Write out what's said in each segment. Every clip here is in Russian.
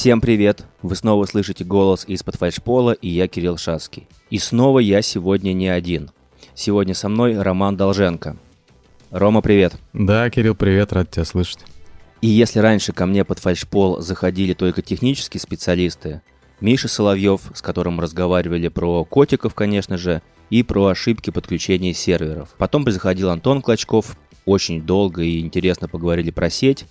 Всем привет! Вы снова слышите голос из-под фальшпола, и я Кирилл Шацкий. И снова я сегодня не один. Сегодня со мной Роман Долженко. Рома, привет! Да, Кирилл, привет, рад тебя слышать. И если раньше ко мне под фальшпол заходили только технические специалисты, Миша Соловьев, с которым мы разговаривали про котиков, конечно же, и про ошибки подключения серверов. Потом заходил Антон Клочков, очень долго и интересно поговорили про сеть.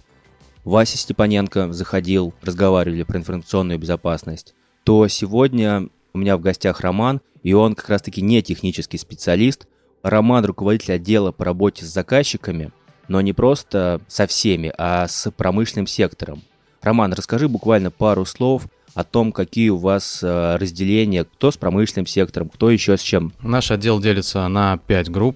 Вася Степаненко заходил, разговаривали про информационную безопасность. То сегодня у меня в гостях Роман, и он как раз-таки не технический специалист. Роман руководитель отдела по работе с заказчиками, но не просто со всеми, а с промышленным сектором. Роман, расскажи буквально пару слов о том, какие у вас э, разделения, кто с промышленным сектором, кто еще с чем. Наш отдел делится на 5 групп.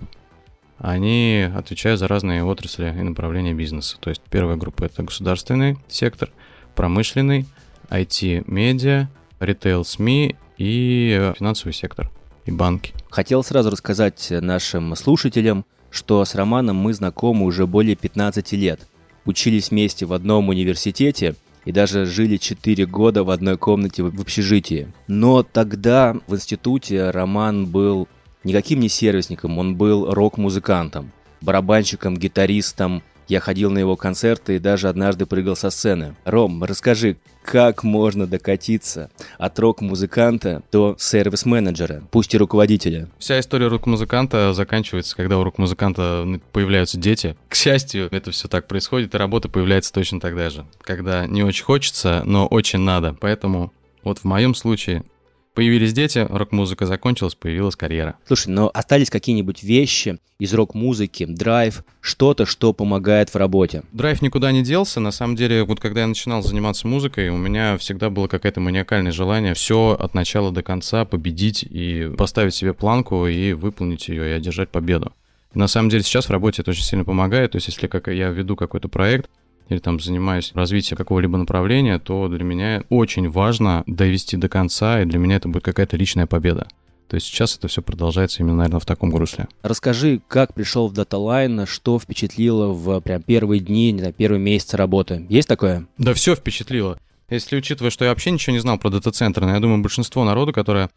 Они отвечают за разные отрасли и направления бизнеса. То есть первая группа это государственный сектор, промышленный, IT-медиа, ритейл СМИ и э, финансовый сектор и банки. Хотел сразу рассказать нашим слушателям, что с Романом мы знакомы уже более 15 лет. Учились вместе в одном университете и даже жили 4 года в одной комнате в общежитии. Но тогда в институте Роман был никаким не сервисником, он был рок-музыкантом, барабанщиком, гитаристом. Я ходил на его концерты и даже однажды прыгал со сцены. Ром, расскажи, как можно докатиться от рок-музыканта до сервис-менеджера, пусть и руководителя? Вся история рок-музыканта заканчивается, когда у рок-музыканта появляются дети. К счастью, это все так происходит, и работа появляется точно тогда же. Когда не очень хочется, но очень надо. Поэтому вот в моем случае Появились дети, рок-музыка закончилась, появилась карьера. Слушай, но остались какие-нибудь вещи из рок-музыки, драйв, что-то, что помогает в работе? Драйв никуда не делся. На самом деле, вот когда я начинал заниматься музыкой, у меня всегда было какое-то маниакальное желание все от начала до конца победить и поставить себе планку и выполнить ее, и одержать победу. И на самом деле сейчас в работе это очень сильно помогает. То есть если как я веду какой-то проект, или там занимаюсь развитием какого-либо направления, то для меня очень важно довести до конца, и для меня это будет какая-то личная победа. То есть сейчас это все продолжается именно, наверное, в таком русле. Расскажи, как пришел в DataLine, что впечатлило в прям первые дни, не знаю, первые месяцы работы. Есть такое? Да все впечатлило. Если учитывая, что я вообще ничего не знал про дата-центры, но я думаю, большинство народу, которое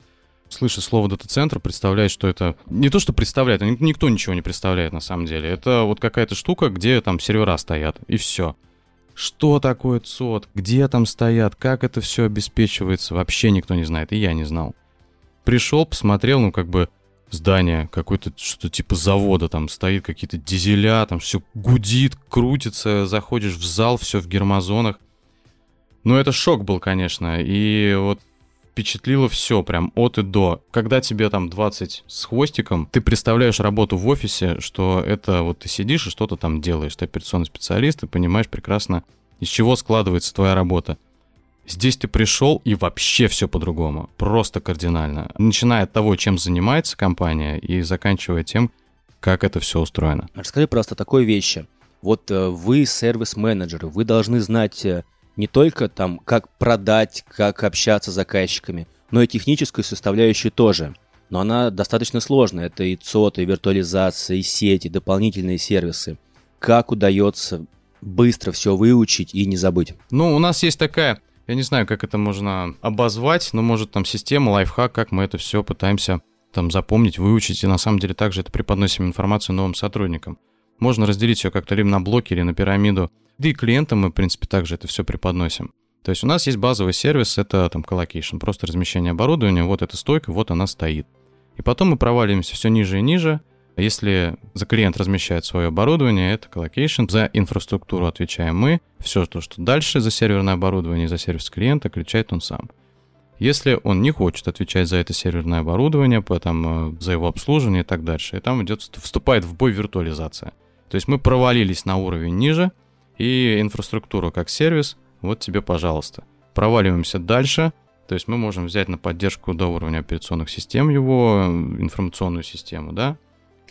слышит слово дата-центр, представляет, что это... Не то, что представляет, а никто ничего не представляет на самом деле. Это вот какая-то штука, где там сервера стоят, и все. Что такое ЦОД, где там стоят, как это все обеспечивается, вообще никто не знает, и я не знал. Пришел, посмотрел, ну как бы здание, какое-то что-то типа завода, там стоит какие-то дизеля, там все гудит, крутится, заходишь в зал, все в гермозонах. Ну это шок был, конечно, и вот впечатлило все, прям от и до. Когда тебе там 20 с хвостиком, ты представляешь работу в офисе, что это вот ты сидишь и что-то там делаешь. Ты операционный специалист, ты понимаешь прекрасно, из чего складывается твоя работа. Здесь ты пришел и вообще все по-другому, просто кардинально. Начиная от того, чем занимается компания, и заканчивая тем, как это все устроено. Расскажи просто такой вещи. Вот э, вы сервис-менеджеры, вы должны знать э, не только там, как продать, как общаться с заказчиками, но и техническую составляющую тоже. Но она достаточно сложная. Это и ЦОТ, и виртуализация, и сети, дополнительные сервисы. Как удается быстро все выучить и не забыть? Ну, у нас есть такая, я не знаю, как это можно обозвать, но может там система, лайфхак, как мы это все пытаемся там запомнить, выучить, и на самом деле также это преподносим информацию новым сотрудникам. Можно разделить ее как-то либо на блоки или на пирамиду. Да и клиентам мы, в принципе, также это все преподносим. То есть у нас есть базовый сервис, это там colocation, просто размещение оборудования, вот эта стойка, вот она стоит. И потом мы проваливаемся все ниже и ниже. Если за клиент размещает свое оборудование, это colocation. За инфраструктуру отвечаем мы. Все то, что дальше за серверное оборудование, за сервис клиента, включает он сам. Если он не хочет отвечать за это серверное оборудование, потом, э, за его обслуживание и так дальше, и там идет, вступает в бой виртуализация. То есть мы провалились на уровень ниже, и инфраструктура как сервис, вот тебе, пожалуйста. Проваливаемся дальше, то есть мы можем взять на поддержку до уровня операционных систем его информационную систему, да,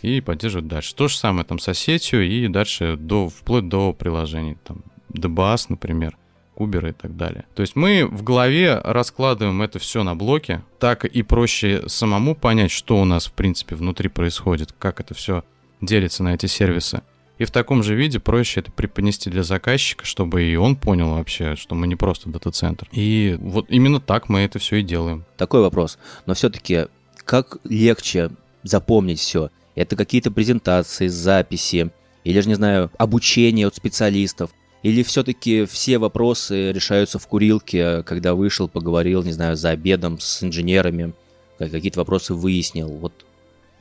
и поддерживать дальше. То же самое там с сетью и дальше до, вплоть до приложений, там, DBAS, например, куберы и так далее. То есть мы в голове раскладываем это все на блоки, так и проще самому понять, что у нас, в принципе, внутри происходит, как это все делится на эти сервисы. И в таком же виде проще это преподнести для заказчика, чтобы и он понял вообще, что мы не просто дата-центр. И вот именно так мы это все и делаем. Такой вопрос. Но все-таки как легче запомнить все? Это какие-то презентации, записи, или же, не знаю, обучение от специалистов? Или все-таки все вопросы решаются в курилке, когда вышел, поговорил, не знаю, за обедом с инженерами, какие-то вопросы выяснил? Вот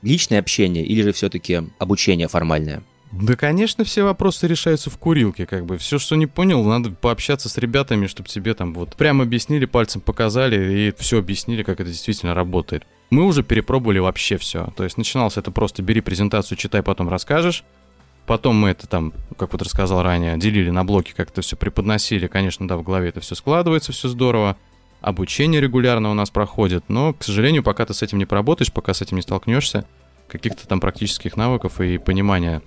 личное общение или же все-таки обучение формальное? Да, конечно, все вопросы решаются в курилке, как бы. Все, что не понял, надо пообщаться с ребятами, чтобы тебе там вот прямо объяснили, пальцем показали и все объяснили, как это действительно работает. Мы уже перепробовали вообще все. То есть начиналось это просто бери презентацию, читай, потом расскажешь. Потом мы это там, как вот рассказал ранее, делили на блоки, как это все преподносили. Конечно, да, в голове это все складывается, все здорово. Обучение регулярно у нас проходит, но, к сожалению, пока ты с этим не поработаешь, пока с этим не столкнешься, каких-то там практических навыков и понимания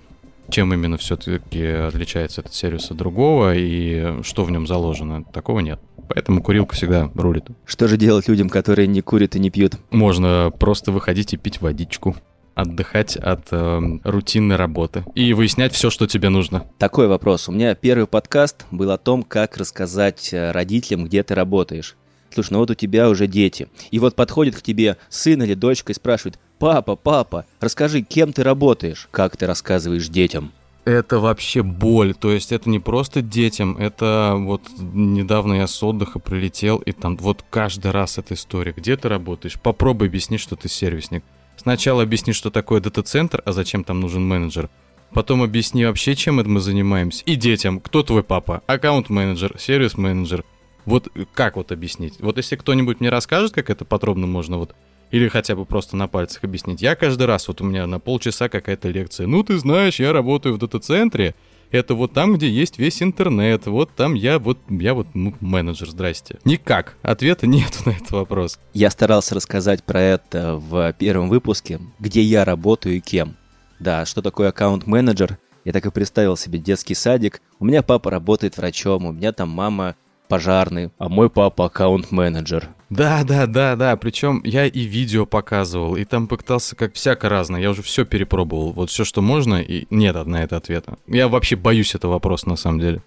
чем именно все-таки отличается этот сервис от другого и что в нем заложено. Такого нет. Поэтому курилка всегда рулит. Что же делать людям, которые не курят и не пьют? Можно просто выходить и пить водичку отдыхать от э, рутинной работы и выяснять все, что тебе нужно. Такой вопрос. У меня первый подкаст был о том, как рассказать э, родителям, где ты работаешь. Слушай, ну вот у тебя уже дети. И вот подходит к тебе сын или дочка и спрашивает, Папа, папа, расскажи, кем ты работаешь? Как ты рассказываешь детям? Это вообще боль, то есть это не просто детям, это вот недавно я с отдыха прилетел, и там вот каждый раз эта история, где ты работаешь, попробуй объяснить, что ты сервисник. Сначала объясни, что такое дата-центр, а зачем там нужен менеджер. Потом объясни вообще, чем это мы занимаемся. И детям, кто твой папа? Аккаунт-менеджер, сервис-менеджер. Вот как вот объяснить? Вот если кто-нибудь мне расскажет, как это подробно можно вот или хотя бы просто на пальцах объяснить. Я каждый раз, вот у меня на полчаса какая-то лекция. Ну, ты знаешь, я работаю в дата-центре. Это вот там, где есть весь интернет. Вот там я вот, я вот ну, менеджер, здрасте. Никак. Ответа нет на этот вопрос. Я старался рассказать про это в первом выпуске, где я работаю и кем. Да, что такое аккаунт-менеджер. Я так и представил себе детский садик. У меня папа работает врачом, у меня там мама пожарный, а мой папа аккаунт-менеджер. Да, да, да, да. Причем я и видео показывал, и там пытался как всяко разное. Я уже все перепробовал. Вот все, что можно, и нет на это ответа. Я вообще боюсь этого вопроса на самом деле.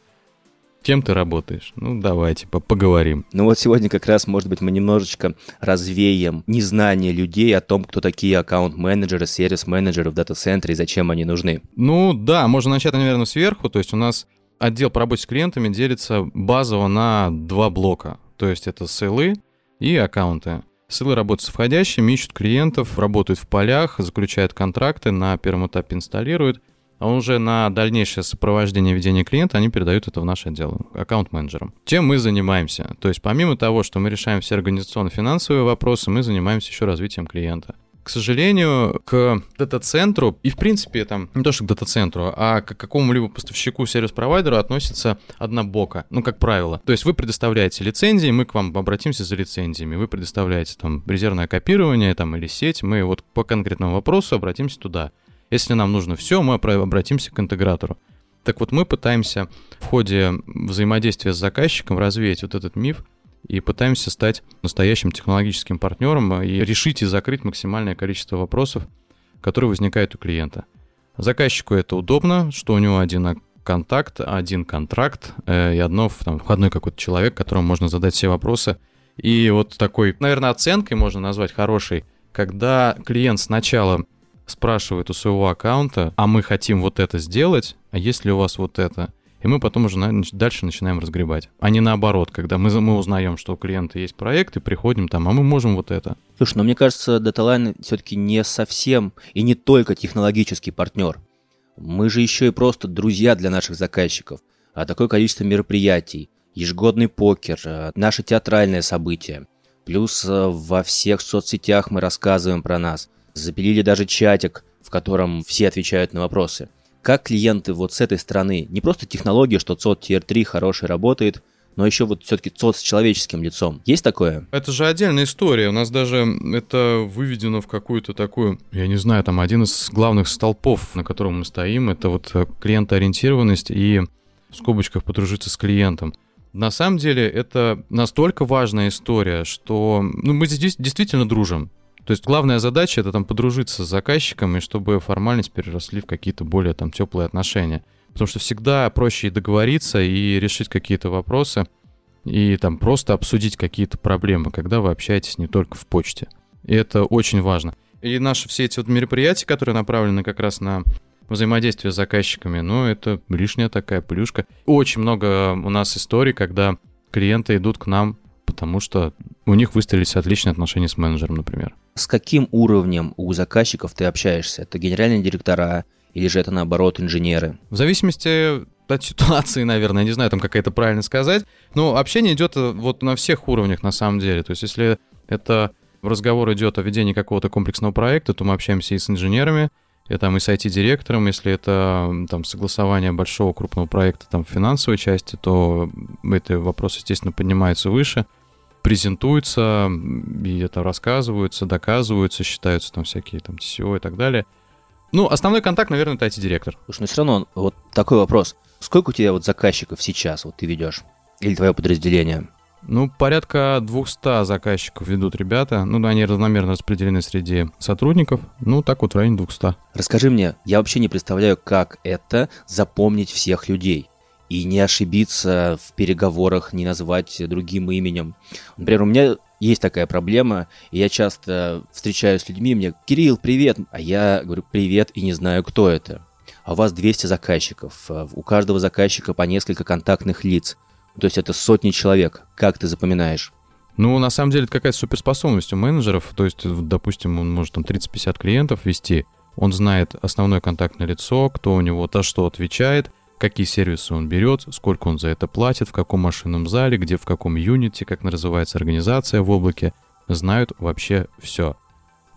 Кем ты работаешь? Ну, давайте по поговорим. Ну вот сегодня как раз, может быть, мы немножечко развеем незнание людей о том, кто такие аккаунт-менеджеры, сервис-менеджеры в дата-центре и зачем они нужны. Ну да, можно начать, наверное, сверху. То есть у нас отдел по работе с клиентами делится базово на два блока. То есть это сейлы и аккаунты. Сейлы работают с входящими, ищут клиентов, работают в полях, заключают контракты, на первом этапе инсталируют, а уже на дальнейшее сопровождение ведения клиента они передают это в наш отдел, аккаунт-менеджерам. Чем мы занимаемся? То есть помимо того, что мы решаем все организационно-финансовые вопросы, мы занимаемся еще развитием клиента к сожалению, к дата-центру и, в принципе, там, не то что к дата-центру, а к какому-либо поставщику, сервис-провайдеру относится однобоко, ну, как правило. То есть вы предоставляете лицензии, мы к вам обратимся за лицензиями, вы предоставляете там резервное копирование там или сеть, мы вот по конкретному вопросу обратимся туда. Если нам нужно все, мы обратимся к интегратору. Так вот, мы пытаемся в ходе взаимодействия с заказчиком развеять вот этот миф, и пытаемся стать настоящим технологическим партнером и решить и закрыть максимальное количество вопросов, которые возникают у клиента. Заказчику это удобно, что у него один контакт, один контракт э, и одно там, входной какой-то человек, которому можно задать все вопросы. И вот такой, наверное, оценкой можно назвать хорошей, когда клиент сначала спрашивает у своего аккаунта, а мы хотим вот это сделать, а есть ли у вас вот это? И мы потом уже дальше начинаем разгребать. А не наоборот, когда мы, мы узнаем, что у клиента есть проект, и приходим там, а мы можем вот это. Слушай, но мне кажется, DataLine все-таки не совсем и не только технологический партнер. Мы же еще и просто друзья для наших заказчиков. А такое количество мероприятий, ежегодный покер, э, наши театральные события. Плюс э, во всех соцсетях мы рассказываем про нас. Запилили даже чатик, в котором все отвечают на вопросы – как клиенты вот с этой стороны, не просто технология, что ЦОД Tier 3 хороший работает, но еще вот все-таки ЦОД с человеческим лицом. Есть такое? Это же отдельная история. У нас даже это выведено в какую-то такую, я не знаю, там один из главных столпов, на котором мы стоим, это вот э, клиентоориентированность и в скобочках подружиться с клиентом. На самом деле это настолько важная история, что ну, мы здесь действительно дружим. То есть главная задача это там подружиться с заказчиком, и чтобы формальность переросли в какие-то более там теплые отношения. Потому что всегда проще и договориться, и решить какие-то вопросы, и там просто обсудить какие-то проблемы, когда вы общаетесь не только в почте. И это очень важно. И наши все эти вот мероприятия, которые направлены как раз на взаимодействие с заказчиками, ну, это лишняя такая плюшка. Очень много у нас историй, когда клиенты идут к нам, потому что у них выстроились отличные отношения с менеджером, например. С каким уровнем у заказчиков ты общаешься? Это генеральные директора или же это, наоборот, инженеры? В зависимости от ситуации, наверное, я не знаю, там как это правильно сказать, но общение идет э, вот на всех уровнях на самом деле. То есть если это разговор идет о ведении какого-то комплексного проекта, то мы общаемся и с инженерами, и там и с IT-директором, если это там согласование большого крупного проекта там в финансовой части, то эти вопросы, естественно, поднимаются выше, презентуются, и это рассказываются, доказываются, считаются там всякие там TCO и так далее. Ну, основной контакт, наверное, это IT-директор. Слушай, но все равно вот такой вопрос. Сколько у тебя вот заказчиков сейчас вот ты ведешь? Или твое подразделение? Ну, порядка 200 заказчиков ведут ребята. Ну, они равномерно распределены среди сотрудников. Ну, так вот в районе 200. Расскажи мне, я вообще не представляю, как это запомнить всех людей и не ошибиться в переговорах, не назвать другим именем. Например, у меня есть такая проблема, и я часто встречаюсь с людьми, мне «Кирилл, привет!» А я говорю «Привет» и не знаю, кто это. А у вас 200 заказчиков, у каждого заказчика по несколько контактных лиц – то есть это сотни человек. Как ты запоминаешь? Ну, на самом деле, это какая-то суперспособность у менеджеров. То есть, допустим, он может там 30-50 клиентов вести, он знает основное контактное лицо, кто у него то что отвечает, какие сервисы он берет, сколько он за это платит, в каком машинном зале, где в каком юните, как называется организация в облаке, знают вообще все.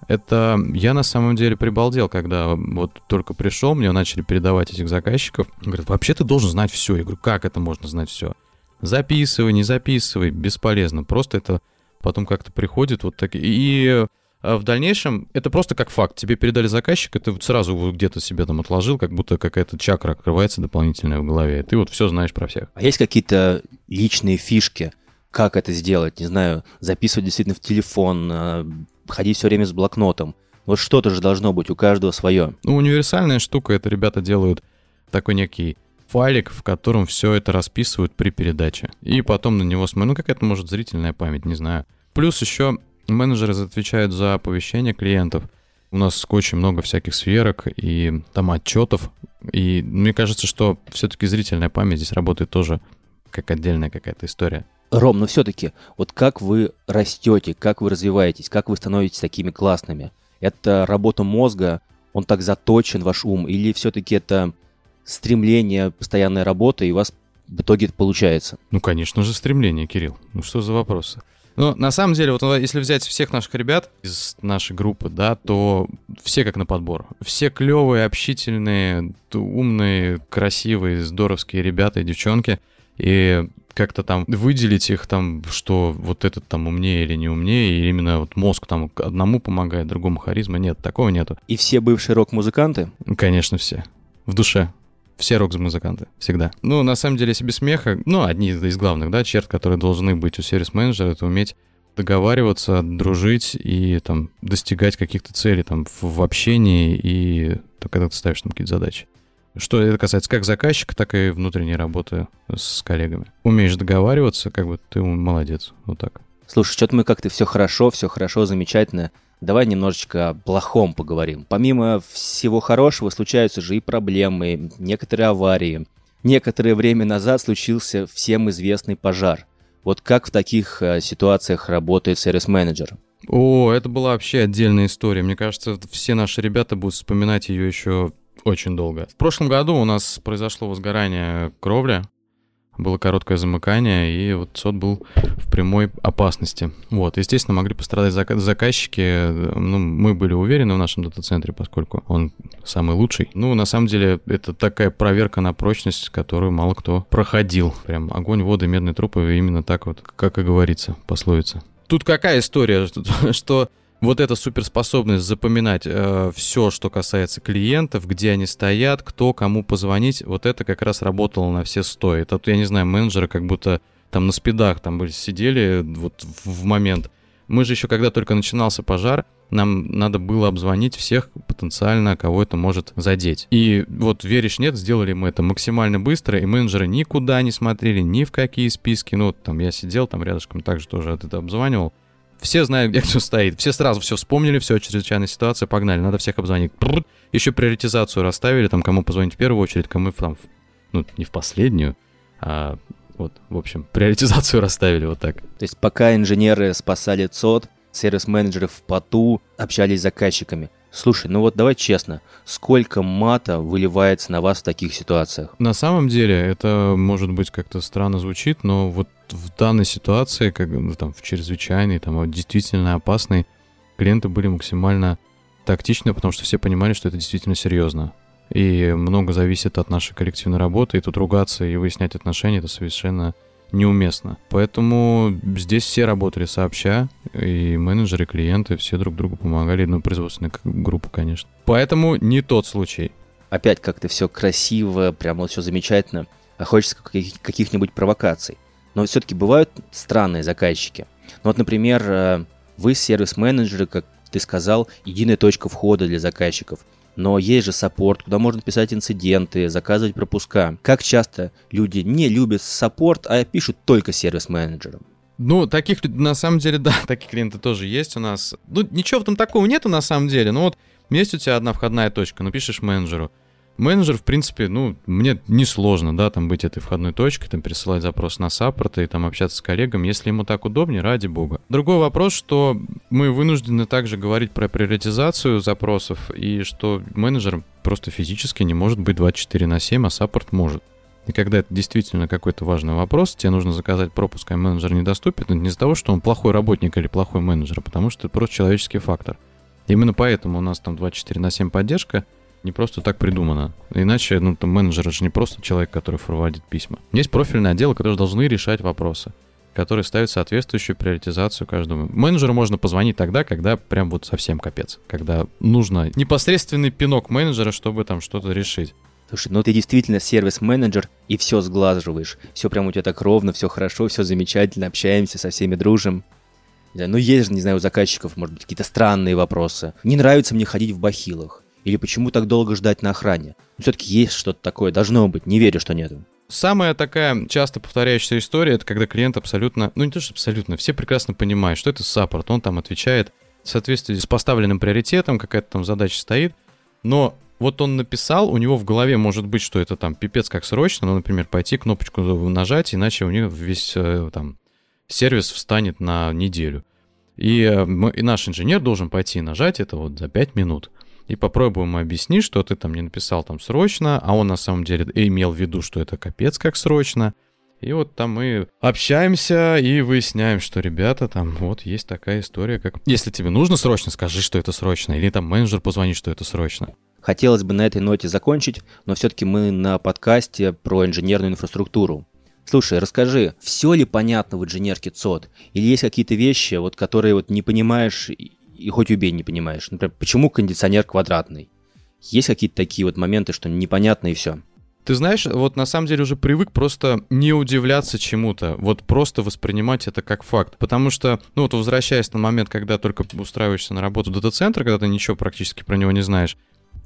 Это я на самом деле прибалдел, когда вот только пришел, мне начали передавать этих заказчиков. Говорят, вообще ты должен знать все. Я говорю, как это можно знать все? Записывай, не записывай, бесполезно. Просто это потом как-то приходит вот так. И в дальнейшем это просто как факт. Тебе передали заказчик, и ты вот сразу где-то себе там отложил, как будто какая-то чакра открывается дополнительная в голове. И ты вот все знаешь про всех. А есть какие-то личные фишки, как это сделать? Не знаю, записывать действительно в телефон, а, ходить все время с блокнотом. Вот что-то же должно быть у каждого свое. Ну, универсальная штука, это ребята делают такой некий файлик, в котором все это расписывают при передаче. И потом на него смотрят. Ну, какая-то, может, зрительная память, не знаю. Плюс еще менеджеры отвечают за оповещение клиентов. У нас очень много всяких сферок и там отчетов. И мне кажется, что все-таки зрительная память здесь работает тоже как отдельная какая-то история. Ром, но все-таки, вот как вы растете, как вы развиваетесь, как вы становитесь такими классными? Это работа мозга, он так заточен, ваш ум, или все-таки это стремление, постоянная работа, и у вас в итоге это получается? Ну, конечно же, стремление, Кирилл. Ну, что за вопросы? Ну, на самом деле, вот если взять всех наших ребят из нашей группы, да, то все как на подбор. Все клевые, общительные, умные, красивые, здоровские ребята и девчонки. И как-то там выделить их там, что вот этот там умнее или не умнее, и именно вот мозг там одному помогает, другому харизма, нет, такого нету. И все бывшие рок-музыканты? Конечно, все. В душе. Все рок-музыканты, всегда. Ну, на самом деле, себе смеха, ну, одни из главных, да, черт, которые должны быть у сервис-менеджера, это уметь договариваться, дружить и там достигать каких-то целей там в, общении и то, когда ты ставишь там какие-то задачи. Что это касается как заказчика, так и внутренней работы с коллегами. Умеешь договариваться, как бы ты молодец. Вот так. Слушай, что-то мы как-то все хорошо, все хорошо, замечательно. Давай немножечко о плохом поговорим. Помимо всего хорошего случаются же и проблемы, некоторые аварии. Некоторое время назад случился всем известный пожар. Вот как в таких э, ситуациях работает сервис-менеджер? О, это была вообще отдельная история. Мне кажется, все наши ребята будут вспоминать ее еще очень долго. В прошлом году у нас произошло возгорание кровли было короткое замыкание, и вот сот был в прямой опасности. Вот, естественно, могли пострадать заказчики. Ну, мы были уверены в нашем дата-центре, поскольку он самый лучший. Ну, на самом деле, это такая проверка на прочность, которую мало кто проходил. Прям огонь, воды, медные трупы, именно так вот, как и говорится, пословица. Тут какая история, что вот эта суперспособность запоминать э, все, что касается клиентов, где они стоят, кто кому позвонить, вот это как раз работало на все сто. Это, я не знаю, менеджеры как будто там на спидах там были, сидели вот в момент. Мы же еще, когда только начинался пожар, нам надо было обзвонить всех потенциально, кого это может задеть. И вот, веришь, нет, сделали мы это максимально быстро, и менеджеры никуда не смотрели, ни в какие списки. Ну, вот там я сидел там рядышком, также тоже это обзванивал. Все знают, где кто стоит. Все сразу все вспомнили, все, чрезвычайная ситуация, погнали, надо всех обзвонить. Еще приоритизацию расставили, там, кому позвонить в первую очередь, кому там, ну, не в последнюю, а вот, в общем, приоритизацию расставили вот так. То есть пока инженеры спасали ЦОД, сервис-менеджеры в поту общались с заказчиками. Слушай, ну вот давай честно, сколько мата выливается на вас в таких ситуациях? На самом деле, это может быть как-то странно звучит, но вот в данной ситуации, как ну, там в чрезвычайной, там действительно опасной, клиенты были максимально тактичны, потому что все понимали, что это действительно серьезно. И много зависит от нашей коллективной работы, и тут ругаться и выяснять отношения это совершенно неуместно. Поэтому здесь все работали сообща, и менеджеры, клиенты, все друг другу помогали, ну, производственная группа, конечно. Поэтому не тот случай. Опять как-то все красиво, прямо вот все замечательно, а хочется каких-нибудь провокаций. Но все-таки бывают странные заказчики. Ну вот, например, э, вы сервис-менеджеры, как ты сказал, единая точка входа для заказчиков – но есть же саппорт, куда можно писать инциденты, заказывать пропуска. Как часто люди не любят саппорт, а пишут только сервис-менеджерам? Ну, таких, на самом деле, да, такие клиенты тоже есть у нас. Ну, ничего в этом такого нету на самом деле. Ну вот, есть у тебя одна входная точка, напишешь менеджеру – Менеджер, в принципе, ну, мне несложно, да, там быть этой входной точкой, там присылать запрос на саппорт и там общаться с коллегами, если ему так удобнее, ради бога. Другой вопрос, что мы вынуждены также говорить про приоритизацию запросов и что менеджер просто физически не может быть 24 на 7, а саппорт может. И когда это действительно какой-то важный вопрос, тебе нужно заказать пропуск, а менеджер недоступен, это не из-за того, что он плохой работник или плохой менеджер, а потому что это просто человеческий фактор. Именно поэтому у нас там 24 на 7 поддержка, не просто так придумано. Иначе, ну, там менеджер же не просто человек, который проводит письма. Есть профильные отделы, которые должны решать вопросы которые ставят соответствующую приоритизацию каждому. Менеджеру можно позвонить тогда, когда прям вот совсем капец. Когда нужно непосредственный пинок менеджера, чтобы там что-то решить. Слушай, ну ты действительно сервис-менеджер и все сглаживаешь. Все прям у тебя так ровно, все хорошо, все замечательно, общаемся, со всеми дружим. Ну есть же, не знаю, у заказчиков, может быть, какие-то странные вопросы. Не нравится мне ходить в бахилах. Или почему так долго ждать на охране? Ну, все-таки есть что-то такое, должно быть, не верю, что нету. Самая такая часто повторяющаяся история, это когда клиент абсолютно, ну не то что абсолютно, все прекрасно понимают, что это саппорт, он там отвечает в соответствии с поставленным приоритетом, какая-то там задача стоит, но вот он написал, у него в голове может быть, что это там пипец как срочно, ну, например, пойти кнопочку нажать, иначе у них весь э, там сервис встанет на неделю. И, э, мы, и наш инженер должен пойти и нажать это вот за 5 минут и попробуем объяснить, что ты там не написал там срочно, а он на самом деле имел в виду, что это капец как срочно. И вот там мы общаемся и выясняем, что, ребята, там вот есть такая история, как... Если тебе нужно срочно, скажи, что это срочно. Или там менеджер позвонит, что это срочно. Хотелось бы на этой ноте закончить, но все-таки мы на подкасте про инженерную инфраструктуру. Слушай, расскажи, все ли понятно в инженерке ЦОД? Или есть какие-то вещи, вот, которые вот не понимаешь и хоть убей не понимаешь. Например, почему кондиционер квадратный? Есть какие-то такие вот моменты, что непонятно и все. Ты знаешь, вот на самом деле уже привык просто не удивляться чему-то, вот просто воспринимать это как факт. Потому что, ну вот возвращаясь на момент, когда только устраиваешься на работу в дата-центр, когда ты ничего практически про него не знаешь,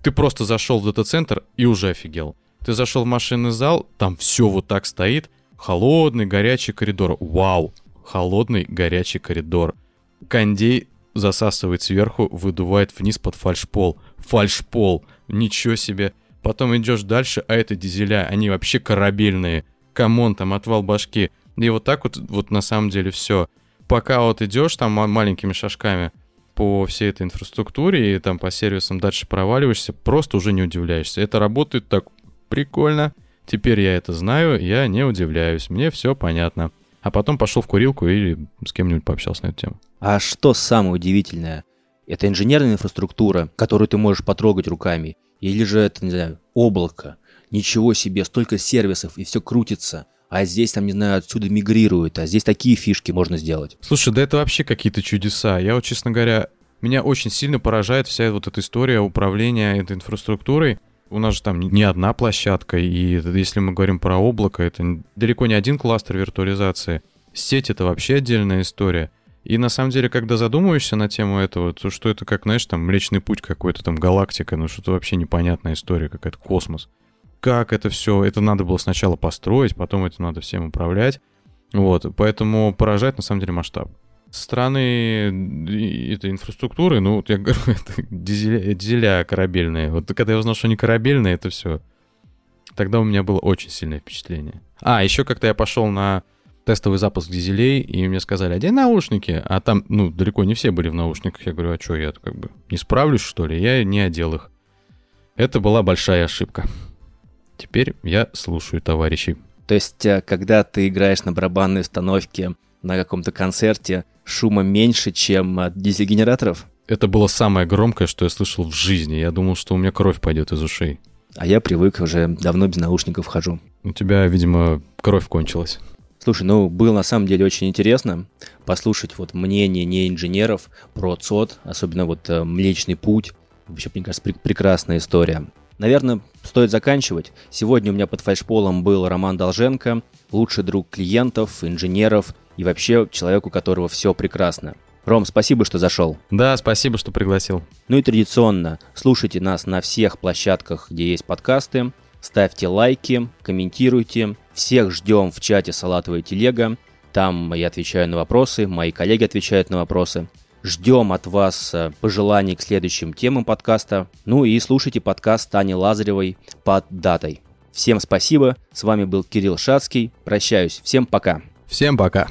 ты просто зашел в дата-центр и уже офигел. Ты зашел в машинный зал, там все вот так стоит, холодный горячий коридор. Вау, холодный горячий коридор. Кондей засасывает сверху, выдувает вниз под фальшпол. Фальшпол! Ничего себе! Потом идешь дальше, а это дизеля, они вообще корабельные. Come on, там отвал башки. И вот так вот, вот на самом деле все. Пока вот идешь там маленькими шажками по всей этой инфраструктуре и там по сервисам дальше проваливаешься, просто уже не удивляешься. Это работает так прикольно. Теперь я это знаю, я не удивляюсь, мне все понятно а потом пошел в курилку и с кем-нибудь пообщался на эту тему. А что самое удивительное? Это инженерная инфраструктура, которую ты можешь потрогать руками, или же это, не знаю, облако. Ничего себе, столько сервисов, и все крутится. А здесь, там, не знаю, отсюда мигрирует, а здесь такие фишки можно сделать. Слушай, да это вообще какие-то чудеса. Я вот, честно говоря, меня очень сильно поражает вся вот эта история управления этой инфраструктурой. У нас же там не одна площадка, и если мы говорим про облако, это далеко не один кластер виртуализации. Сеть — это вообще отдельная история. И на самом деле, когда задумываешься на тему этого, то что это как, знаешь, там Млечный Путь какой-то, там галактика, ну что-то вообще непонятная история, какая-то космос. Как это все, это надо было сначала построить, потом это надо всем управлять. Вот, поэтому поражает на самом деле масштаб. Со стороны этой инфраструктуры, ну, вот я говорю, это дизеля, дизеля корабельные. Вот когда я узнал, что они корабельные, это все. Тогда у меня было очень сильное впечатление. А, еще как-то я пошел на тестовый запуск дизелей, и мне сказали, одень наушники, а там, ну, далеко не все были в наушниках. Я говорю, а что, я как бы не справлюсь, что ли? Я не одел их. Это была большая ошибка. Теперь я слушаю товарищей. То есть, э, когда ты играешь на барабанной установке на каком-то концерте, шума меньше, чем от дизель-генераторов? Это было самое громкое, что я слышал в жизни. Я думал, что у меня кровь пойдет из ушей. А я привык, уже давно без наушников хожу. У тебя, видимо, кровь кончилась. Слушай, ну было на самом деле очень интересно послушать вот мнение не инженеров про ЦОД, особенно вот э, Млечный Путь. Вообще, мне кажется, пр- прекрасная история. Наверное, стоит заканчивать. Сегодня у меня под фальшполом был Роман Долженко, лучший друг клиентов, инженеров и вообще человек, у которого все прекрасно. Ром, спасибо, что зашел. Да, спасибо, что пригласил. Ну и традиционно, слушайте нас на всех площадках, где есть подкасты, ставьте лайки, комментируйте. Всех ждем в чате «Салатовая телега». Там я отвечаю на вопросы, мои коллеги отвечают на вопросы. Ждем от вас э, пожеланий к следующим темам подкаста. Ну и слушайте подкаст Тани Лазаревой под датой. Всем спасибо. С вами был Кирилл Шацкий. Прощаюсь. Всем пока. Всем пока.